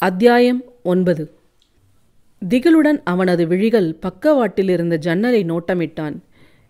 அத்தியாயம் ஒன்பது. திகிலுடன் அவனது விழிகள் பக்கவாட்டில் இருந்த ஜன்னலை நோட்டமிட்டான்.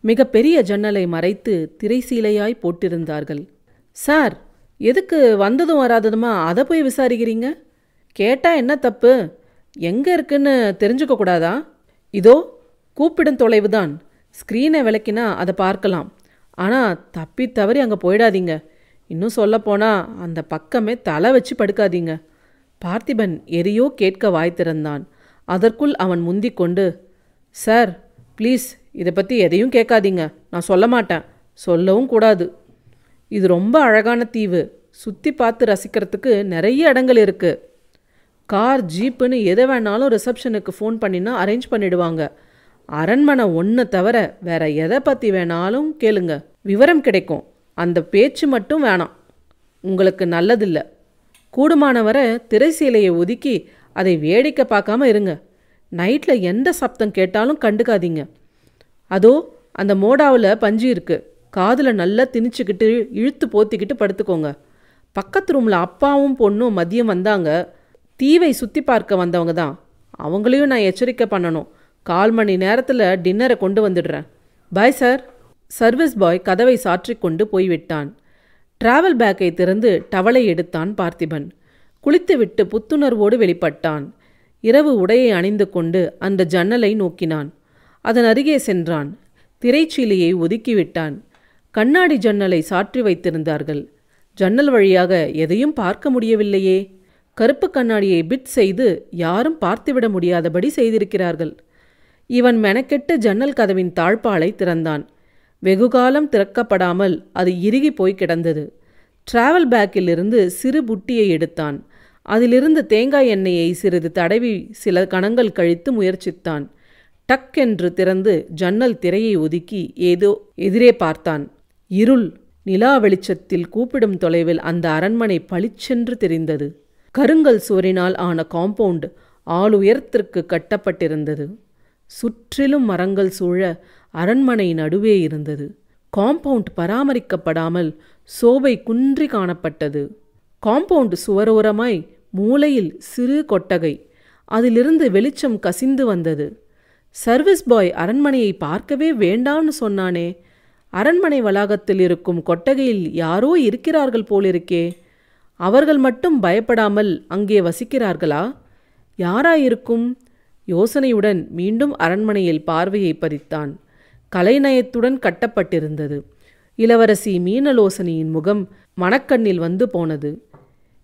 மிக பெரிய ஜன்னலை மறைத்து திரைசீலையாய் போட்டிருந்தார்கள். சார் எதுக்கு வந்ததும் வராததுமா? அதை போய் விசாரிக்கிறீங்க? கேட்டா என்ன தப்பு? எங்க இருக்குன்னு தெரிஞ்சுக்க கூடாதா? இதோ கூப்பிடும் தொலைவுதான். ஸ்க்ரீனை விளக்கினா அதை பார்க்கலாம். ஆனால் தப்பி தவறி அங்கே போயிடாதீங்க. இன்னும் சொல்லப்போனால் அந்த பக்கமே தலை வச்சு படுக்காதீங்க. பார்த்திபன் எதையோ கேட்க வாய் திறந்தான் அதற்குள் அவன் முந்திக் கொண்டு சார் ப்ளீஸ் இதை பற்றி எதையும் கேட்காதீங்க. நான் சொல்ல மாட்டேன். சொல்லவும் கூடாது. இது ரொம்ப அழகான தீவு. சுற்றி பார்த்து ரசிக்கிறதுக்கு நிறைய இடங்கள் இருக்குது கார் ஜீப்புன்னு எதை வேணாலும் ரிசப்ஷனுக்கு ஃபோன் பண்ணினா அரேஞ்ச் பண்ணிடுவாங்க. அரண்மனை ஒன்று தவிர வேற எதை பற்றி வேணாலும் கேளுங்க. விவரம் கிடைக்கும். அந்த பேச்சு மட்டும் வேணாம். உங்களுக்கு நல்லதில்லை. கூடுமானவரை திரைசீலையை ஒதுக்கி அதை வேடிக்கை பார்க்காம இருங்க. நைட்டில் எந்த சப்தம் கேட்டாலும் கண்டுக்காதீங்க. அதோ அந்த மோடாவில் பஞ்சு இருக்கு. காதில் நல்லா திணிச்சுக்கிட்டு இழுத்து போத்திக்கிட்டு படுத்துக்கோங்க. பக்கத்து ரூமில் அப்பாவும் பொண்ணும் மதியம் வந்தாங்க. தீவை சுற்றி பார்க்க வந்தவங்க தான். அவங்களையும் நான் எச்சரிக்கை பண்ணணும். கால் மணி நேரத்தில் டின்னரை கொண்டு வந்துடுறேன். Bye sir. சர்வீஸ் பாய் கதவை சாற்றிக்கொண்டு போய்விட்டான். டிராவல் பேக்கை திறந்து டவலை எடுத்தான் பார்த்திபன். குளித்துவிட்டு புத்துணர்வோடு வெளிப்பட்டான். இரவு உடையை அணிந்து கொண்டு அந்த ஜன்னலை நோக்கினான். அதன் அருகே சென்றான். திரைச்சீலையை ஒதுக்கிவிட்டான். கண்ணாடி ஜன்னலை சாற்றி வைத்திருந்தார்கள். ஜன்னல் வழியாக எதையும் பார்க்க முடியவில்லையே. கருப்பு கண்ணாடியை பிட் செய்து யாரும் பார்த்துவிட முடியாதபடி செய்திருக்கிறார்கள். இவன் மெனக்கெட்டு ஜன்னல் கதவின் தாழ்பாலை திறந்தான். வெகுகாலம் திறக்கப்படாமல் அது இறுகி போய் கிடந்தது. டிராவல் பேக்கிலிருந்து சிறு புட்டியை எடுத்தான். அதிலிருந்து தேங்காய் எண்ணெயை சிறிது தடவி சில கணங்கள் கழித்து முயற்சித்தான். டக் என்று திறந்து ஜன்னல் திரையை ஒதுக்கி ஏதோ எதிரே பார்த்தான். இருள் நிலா வெளிச்சத்தில் கூப்பிடும் தொலைவில் அந்த அரண்மனை பளிச்சென்று தெரிந்தது. கருங்கல் சுவரினால் ஆன காம்பவுண்ட் ஆளுயரத்திற்கு கட்டப்பட்டிருந்தது. சுற்றிலும் மரங்கள் சூழ அரண்மனை நடுவே இருந்தது. காம்பவுண்ட் பராமரிக்கப்படாமல் சோபை குன்றி காணப்பட்டது. காம்பவுண்ட் சுவரோரமாய் மூலையில் சிறு கொட்டகை. அதிலிருந்து வெளிச்சம் கசிந்து வந்தது. சர்வீஸ் பாய் அரண்மனையை பார்க்கவே வேண்டாம்னு சொன்னானே. அரண்மனை வளாகத்தில் இருக்கும் கொட்டகையில் யாரோ இருக்கிறார்கள் போலிருக்கே. அவர்கள் மட்டும் பயப்படாமல் அங்கே வசிக்கிறார்களா? யாராயிருக்கும்? யோசனையுடன் மீண்டும் அரண்மனையில் பார்வையை பதித்தான். கலைநயத்துடன் கட்டப்பட்டிருந்தது. இளவரசி மீனலோசனியின் முகம் மணக்கண்ணில் வந்து போனது.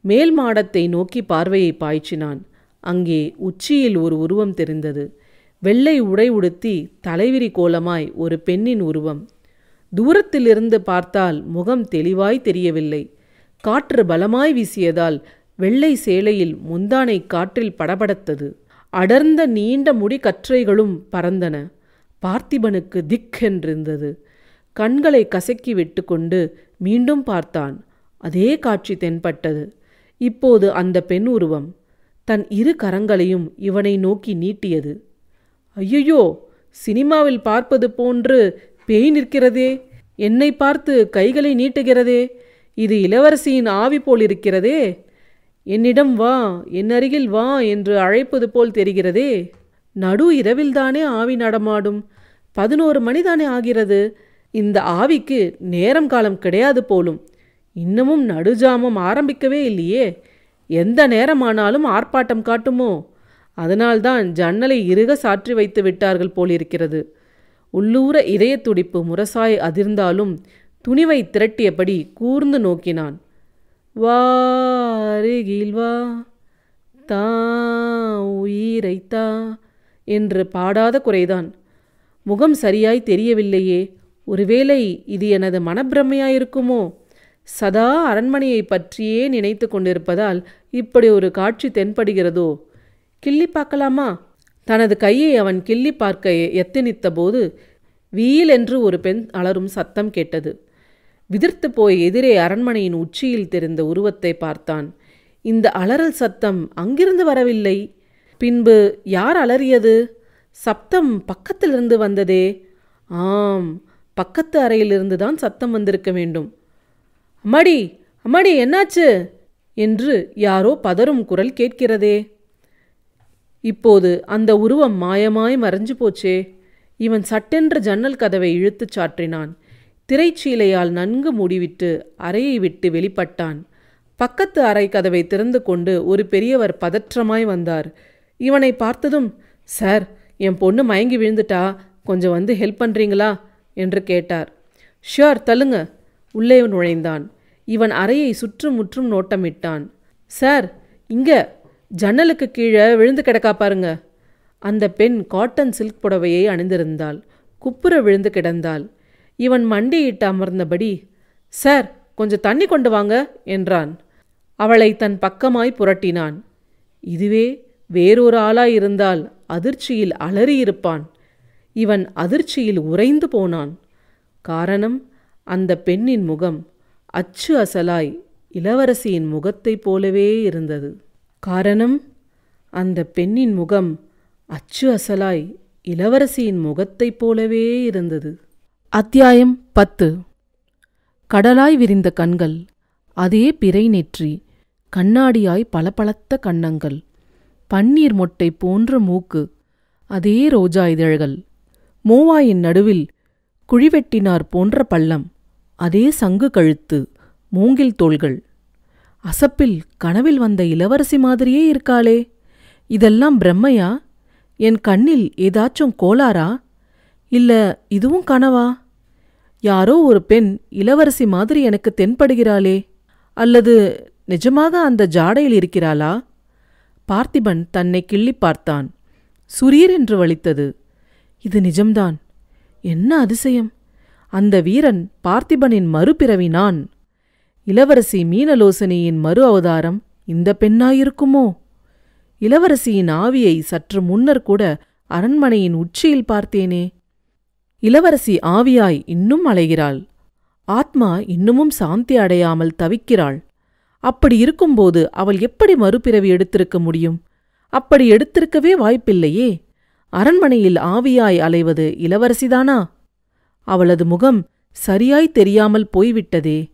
மேல் மாடத்தை நோக்கி பார்வையை பாய்ச்சினான். அங்கே உச்சியில் ஒரு உருவம் தெரிந்தது. வெள்ளை உடை உடுத்தி தலைவிரி கோலமாய் ஒரு பெண்ணின் உருவம். தூரத்திலிருந்து பார்த்தால் முகம் தெளிவாய் தெரியவில்லை. காற்று பலமாய் வீசியதால் வெள்ளை சேலையில் முந்தானை காற்றில் படபடத்தது. அடர்ந்த நீண்ட முடி கற்றைகளும் பறந்தன. பார்த்திபனுக்கு திக் என்றிருந்தது கண்களை கசக்கி விட்டுக்கொண்டு மீண்டும் பார்த்தான். அதே காட்சி தென்பட்டது. இப்போது அந்த பெண் உருவம் தன் இரு கரங்களையும் இவனை நோக்கி நீட்டியது. ஐயையோ சினிமாவில் பார்ப்பது போன்று பேய் நிற்கிறதே. என்னை பார்த்து கைகளை நீட்டுகிறதே. இது இளவரசியின் ஆவி போல் இருக்கிறதே என்னிடம் வா என் அருகில் வா என்று அழைப்பது போல் தெரிகிறதே. நடு இரவில்தானே ஆவி நடமாடும்? பதினோரு மணிதானே ஆகிறது? இந்த ஆவிக்கு நேரம் காலம் கிடையாது போலும். இன்னமும் நடுஜாமம் ஆரம்பிக்கவே இல்லையே. எந்த நேரமானாலும் ஆர்ப்பாட்டம் காட்டுமோ? அதனால்தான் ஜன்னலை இறுக சாற்றி வைத்து விட்டார்கள் போலிருக்கிறது. உள்ளூர இதய துடிப்பு முரசாய் அதிர்ந்தாலும் துணிவை திரட்டியபடி கூர்ந்து நோக்கினான். வா அருகில் வா தா உயிரைத்தா என்று பாடாத குறைதான். முகம் சரியாய் தெரியவில்லையே. ஒருவேளை இது எனது மனப்பிரமையாயிருக்குமோ? சதா அரண்மனையை பற்றியே நினைத்து கொண்டிருப்பதால் இப்படி ஒரு காட்சி தென்படுகிறதோ? கிள்ளி பார்க்கலாமா? தனது கையை அவன் கிள்ளி பார்க்க எத்தனித்த போது வீல் என்று ஒரு பெண் அலரும் சத்தம் கேட்டது. விதிர்த்து போய் எதிரே அரண்மனையின் உச்சியில் தெரிந்த உருவத்தை பார்த்தான். இந்த அலறல் சத்தம் அங்கிருந்து வரவில்லை. பின்பு யார் அலறியது? சப்தம் பக்கத்திலிருந்து வந்ததே. ஆம் பக்கத்து அறையிலிருந்து தான் சத்தம் வந்திருக்க வேண்டும். அம்மாடி அம்மாடி என்னாச்சு? என்று யாரோ பதறும் குரல் கேட்கிறதே. இப்போது அந்த உருவம் மாயமாய் மறைஞ்சு போச்சே. இவன் சட்டென்ற ஜன்னல் கதவை இழுத்துச் சாற்றினான். திரைச்சீலையால் நன்கு மூடிவிட்டு அறையை விட்டு வெளிப்பட்டான். பக்கத்து அறை கதவை திறந்து கொண்டு ஒரு பெரியவர் பதற்றமாய் வந்தார். இவனை பார்த்ததும் சார் என் பொண்ணு மயங்கி விழுந்துட்டா கொஞ்சம் வந்து ஹெல்ப் பண்ணுறீங்களா என்று கேட்டார். ஷியோர் தள்ளுங்க. உள்ளே நுழைந்தான். இவன் அறையை சுற்றும் முற்றும் நோட்டமிட்டான். சார் இங்க ஜன்னலுக்கு கீழே விழுந்து கிடக்கா பாருங்க. அந்த பெண் காட்டன் சில்க் புடவையை அணிந்திருந்தாள். குப்புற விழுந்து கிடந்தாள். இவன் மண்டியிட்டு அமர்ந்தபடி சார் கொஞ்சம் தண்ணி கொண்டு வாங்க என்றான். அவளை தன் பக்கமாய் புரட்டினான். இதுவே வேறொரு ஆளாயிருந்தால் அதிர்ச்சியில் அலறியிருப்பான். இவன் அதிர்ச்சியில் உறைந்து போனான். காரணம் அந்த பெண்ணின் முகம் அச்சு அசலாய் இளவரசியின் முகத்தைப் போலவே இருந்தது. காரணம் அந்த பெண்ணின் முகம் அச்சு அசலாய் இளவரசியின் முகத்தைப் போலவே இருந்தது. அத்தியாயம் பத்து. கடலாய் விரிந்த கண்கள் அதே பிறை நெற்றி கண்ணாடியாய் பளபளத்த கன்னங்கள். பன்னீர் மொட்டை போன்ற மூக்கு. அதே ரோஜா இதழ்கள். மோவாயின் நடுவில் குழிவெட்டினார் போன்ற பள்ளம். அதே சங்கு கழுத்து மூங்கில் தோள்கள். அசப்பில் கனவில் வந்த இளவரசி மாதிரியே இருக்காளே. இதெல்லாம் பிரம்மையா? என் கண்ணில் ஏதாச்சும் கோளாரா இல்ல இதுவும் கனவா? யாரோ ஒரு பெண் இளவரசி மாதிரி எனக்கு தென்படுகிறாளே. அல்லது நிஜமாக அந்த ஜாடையில் இருக்கிறாளா? பார்த்திபன் தன்னை கிள்ளி பார்த்தான். சுரீர் என்று வலித்தது. இது நிஜம்தான். என்ன அதிசயம்? அந்த வீரன் பார்த்திபனின் மறுபிறவி நான் இளவரசி மீனலோசனியின் மறு அவதாரம் இந்த பெண்ணாயிருக்குமோ? இளவரசியின் ஆவியை சற்று முன்னர் கூட அரண்மனையின் உச்சியில் பார்த்தேனே. இளவரசி ஆவியாய் இன்னும் அலைகிறாள். ஆத்மா இன்னமும் சாந்தி அடையாமல் தவிக்கிறாள். அப்படி இருக்கும்போது அவள் எப்படி மறுபிறவி எடுத்திருக்க முடியும்? அப்படி எடுத்திருக்கவே வாய்ப்பில்லையே. அரண்மனையில் ஆவியாய் அலைவது இளவரசிதானா? அவளது முகம் சரியாய் தெரியாமல் போய்விட்டதே.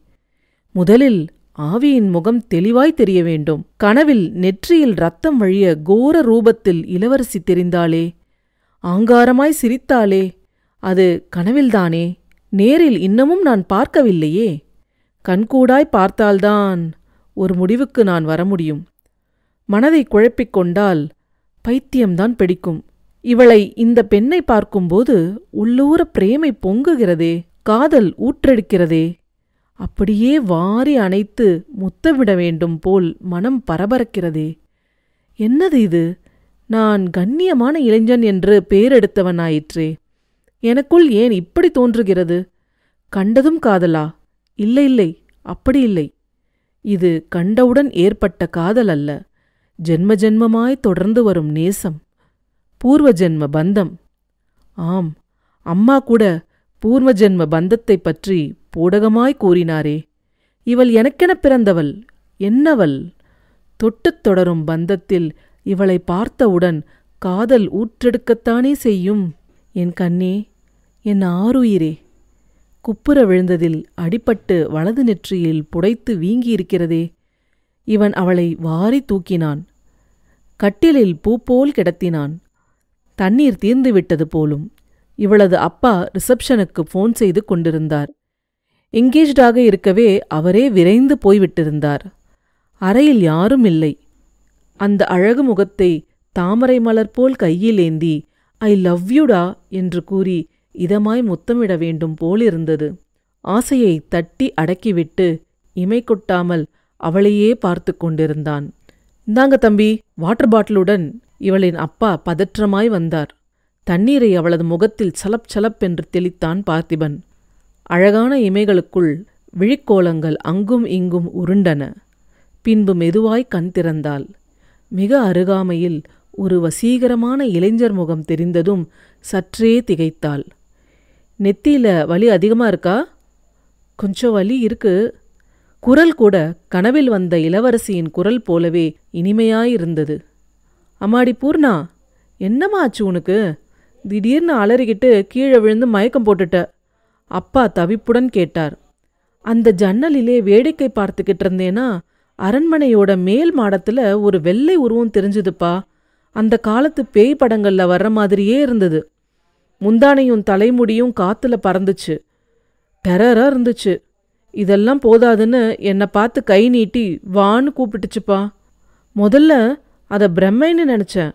முதலில் ஆவியின் முகம் தெளிவாய் தெரிய வேண்டும். கனவில் நெற்றியில் ரத்தம் வழிய கோர ரூபத்தில் இளவரசி தெரிந்தாளே. ஆங்காரமாய் சிரித்தாளே. அது கனவில்தானே. நேரில் இன்னமும் நான் பார்க்கவில்லையே. கண்கூடாய் பார்த்தால்தான். ஒரு முடிவுக்கு நான் வர முடியும். மனதை குழப்பிக் கொண்டால் பைத்தியம்தான் பிடிக்கும். இவளை இந்த பெண்ணை பார்க்கும்போது உள்ளூர பிரேமை பொங்குகிறதே காதல் ஊற்றெடுக்கிறதே. அப்படியே வாரி அணைத்து முத்தமிட வேண்டும் போல் மனம் பரபரக்கிறதே. என்னது இது? நான் கண்ணியமான இளைஞன் என்று பேரெடுத்தவனாயிற்றே. எனக்குள் ஏன் இப்படி தோன்றுகிறது? கண்டதும் காதலா? இல்லை இல்லை அப்படி இல்லை. இது கண்டவுடன் ஏற்பட்ட காதல் அல்ல. ஜென்ம ஜென்மமாய் தொடர்ந்து வரும் நேசம். பூர்வ ஜென்ம பந்தம். ஆம் அம்மா கூட பூர்வ ஜென்ம பந்தத்தைப் பற்றி போடகமாய் கூறினாரே. இவள் எனக்கென பிறந்தவள். என்னவள்? தொட்டுத் தொடரும் பந்தத்தில் இவளை பார்த்தவுடன் காதல் ஊற்றெடுக்கத்தானே செய்யும். என் கண்ணே என் ஆருயிரே குப்புற விழுந்ததில் அடிபட்டு வலது நெற்றியில் புடைத்து வீங்கியிருக்கிறதே. இவன் அவளை வாரி தூக்கினான். கட்டிலில் பூப்போல் கிடத்தினான். தண்ணீர் தீர்ந்து விட்டது போலும் இவளது அப்பா ரிசப்ஷனுக்கு ஃபோன் செய்து கொண்டிருந்தார். எங்கேஜ்டாக இருக்கவே அவரே விரைந்து போய்விட்டிருந்தார். அறையில் யாரும் இல்லை. அந்த அழகு முகத்தை தாமரை மலர் போல் கையில் ஏந்தி ஐ லவ் யூடா என்று கூறி இதமாய் முத்தமிட வேண்டும் போலிருந்தது. ஆசையை தட்டி அடக்கிவிட்டு இமை கொட்டாமல் அவளையே பார்த்து கொண்டிருந்தான். இந்தாங்க தம்பி வாட்டர் பாட்டிலுடன் இவளின் அப்பா பதற்றமாய் வந்தார். தண்ணீரை அவளது முகத்தில் சலப் சலப் என்று தெளித்தான் பார்த்திபன். அழகான இமைகளுக்குள் விழிக்கோலங்கள் அங்கும் இங்கும் உருண்டன. பின்பு மெதுவாய் கண் திறந்தாள். மிக அருகாமையில் ஒரு வசீகரமான இளைஞர் முகம் தெரிந்ததும் சற்றே திகைத்தாள். நெத்தியில் வலி அதிகமா இருக்கா? கொஞ்சம் வலி இருக்கு. குரல் கூட கனவில் வந்த இளவரசியின் குரல் போலவே இனிமையாயிருந்தது. அம்மாடி பூர்ணா என்னம்மா ஆச்சு உனக்கு? திடீர்னு அலறிக்கிட்டு கீழே விழுந்து மயக்கம் போட்டுட்ட. அப்பா தவிப்புடன் கேட்டார். அந்த ஜன்னலிலே வேடிக்கை பார்த்துக்கிட்டு இருந்தேனா? அரண்மனையோட மேல் மாடத்துல ஒரு வெள்ளை உருவம் தெரிஞ்சுதுப்பா. அந்த காலத்து பேய் படங்கள்ல வர்ற மாதிரியே இருந்தது. முந்தானையும் தலைமுடியும் காத்துல பறந்துச்சு. டெரரா இருந்துச்சு. இதெல்லாம் போதாதுன்னு என்னை பார்த்து கை நீட்டி வான்னு கூப்பிட்டுச்சுப்பா. முதல்ல அதை பிரம்மைன்னு நினச்சேன்.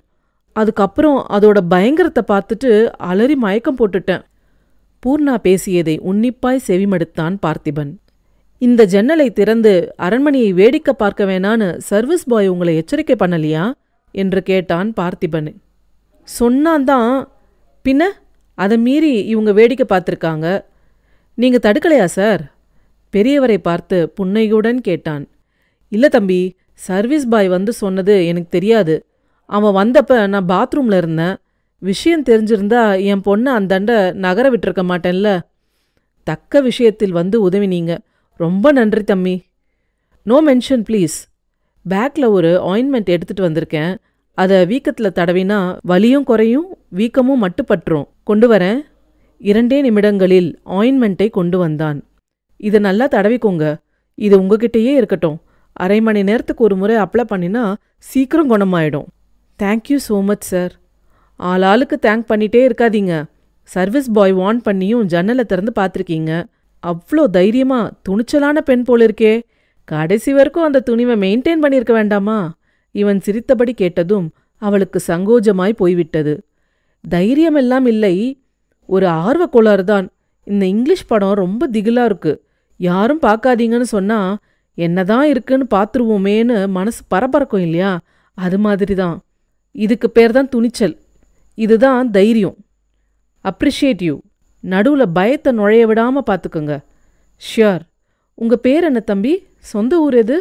அதுக்கப்புறம் அதோட பயங்கரத்தை பார்த்துட்டு அலறி மயக்கம் போட்டுட்டேன். பூர்ணா பேசியதை உன்னிப்பாய் செவிமடுத்தான் பார்த்திபன். இந்த ஜன்னலை திறந்து அரண்மனையை வேடிக்கை பார்க்க வேணான்னு சர்வீஸ் பாய் உங்களை எச்சரிக்கை பண்ணலையா? என்று கேட்டான் பார்த்திபன். சொன்னான் தான். பின்ன? அதை மீறி இவங்க வேடிக்கை பார்த்துருக்காங்க. நீங்கள் தடுக்கலையா சார்? பெரியவரை பார்த்து புன்னையுடன் கேட்டான். இல்லை தம்பி சர்வீஸ் பாய் வந்து சொன்னது எனக்கு தெரியாது. அவன் வந்தப்ப நான் பாத்ரூமில் இருந்தேன். விஷயம் தெரிஞ்சிருந்தா என் பொண்ணை அந்தாண்ட நகர விட்டுருக்க மாட்டேன்ல. தக்க விஷயத்தில் வந்து உதவினீங்க. ரொம்ப நன்றி தம்பி. No mention please. பேக்கில் ஒரு ஆயின்மெண்ட் எடுத்துகிட்டு வந்திருக்கேன். அதை வீக்கத்தில் தடவினா வலியும் குறையும் வீக்கமும் மட்டுப்பற்றும் கொண்டு வரேன் இரண்டே நிமிடங்களில் ஆயின்மெண்ட்டை கொண்டு வந்தான். இதை நல்லா தடவிக்கோங்க. இது உங்ககிட்டயே இருக்கட்டும். அரை மணி நேரத்துக்கு ஒரு முறை அப்ளை பண்ணினா சீக்கிரம் குணமாயிடும். Thank you so much sir ஆள் ஆளுக்கு தேங்க் பண்ணிட்டே இருக்காதீங்க. சர்வீஸ் பாய் வான் பண்ணியும் ஜன்னலை திறந்து பார்த்துருக்கீங்க. அவ்வளோ தைரியமா துணிச்சலான பெண் போல இருக்கே. கடைசி வரைக்கும் அந்த துணிவை மெயின்டைன் பண்ணியிருக்க வேண்டாமா? இவன் சிரித்தபடி கேட்டதும் அவளுக்கு சங்கோஜமாய் போய்விட்டது. தைரியமெல்லாம் இல்லை. ஒரு ஆர்வக்கோளாறு தான் இந்த இங்கிலீஷ் படம் ரொம்ப திகிலா இருக்கு. யாரும் பார்க்காதீங்கன்னு சொன்னா என்னதான் இருக்குன்னு பார்த்துருவோமேன்னு மனசு பரபரக்கும் இல்லையா? அது மாதிரி தான் இதுக்கு பேர் தான் துணிச்சல். இதுதான் தைரியம். அப்ரிஷியேட் யூ நடுவில் பயத்தை நுழைய விடாமல் பார்த்துக்கோங்க. ஷியோர் உங்கள் பேர் என்ன தம்பி? சொந்த ஊர் எது?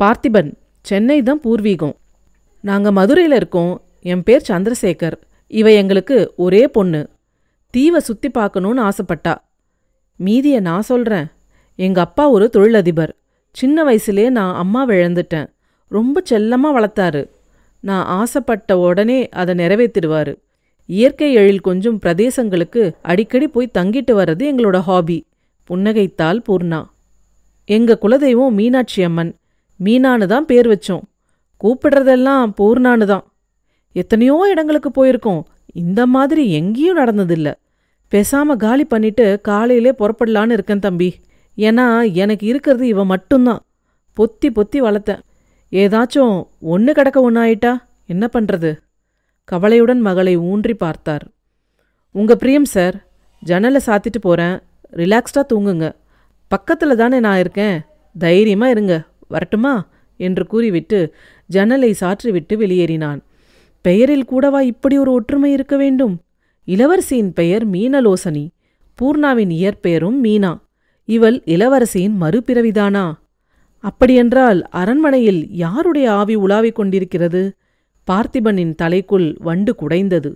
பார்த்திபன். சென்னை தான் பூர்வீகம். நாங்கள் மதுரையில் இருக்கோம். என் பேர் சந்திரசேகர். இவ எங்களுக்கு ஒரே பொண்ணு. தீவை சுத்தி பார்க்கணும்னு ஆசைப்பட்டா. மீதிய நான் சொல்றேன். எங்க அப்பா ஒரு தொழிலதிபர். சின்ன வயசுலே நான் அம்மாவை இழந்துட்டேன் ரொம்ப செல்லமா வளர்த்தாரு. நான் ஆசைப்பட்ட உடனே அதை நிறைவேற்றிடுவாரு. இயற்கை எழில் கொஞ்சம் பிரதேசங்களுக்கு அடிக்கடி போய் தங்கிட்டு வர்றது எங்களோட ஹாபி. புன்னகைத்தாள் பூர்ணா. எங்க குலதெய்வம் மீனாட்சி அம்மன். மீனானு தான் பேர் வச்சோம். கூப்பிடுறதெல்லாம் பூர்ணானு தான். எத்தனையோ இடங்களுக்கு போயிருக்கோம். இந்த மாதிரி எங்கேயும் நடந்ததில்ல. பேசாம காலி பண்ணிட்டு காலையிலே புறப்படலான்னு இருக்கேன் தம்பி. ஏன்னா எனக்கு இருக்கிறது இவ மட்டும்தான். பொத்தி பொத்தி வளர்த்தேன். ஏதாச்சும் ஒன்று கிடக்க ஒன்றாயிட்டா என்ன பண்றது? கவலையுடன் மகளை ஊன்றி பார்த்தார். உங்க பிரியம் சார் ஜன்னலை சாத்திட்டு போறேன். ரிலாக்ஸ்டா தூங்குங்க. பக்கத்துல தானே நான் இருக்கேன். தைரியமா இருங்க. வரட்டுமா? என்று கூறிவிட்டு ஜன்னலை சாற்றிவிட்டு வெளியேறினான். பெயரில் கூடவா இப்படி ஒரு ஒற்றுமை இருக்க வேண்டும்? இளவரசியின் பெயர் மீனலோசனி பூர்ணாவின் இயற்பெயரும் மீனா. இவள் இளவரசியின் மறுபிறவிதானா? அப்படியென்றால் அரண்மனையில் யாருடைய ஆவி உலாவிக் கொண்டிருக்கிறது? பார்த்திபனின் தலைக்குள் வண்டு குடைந்தது.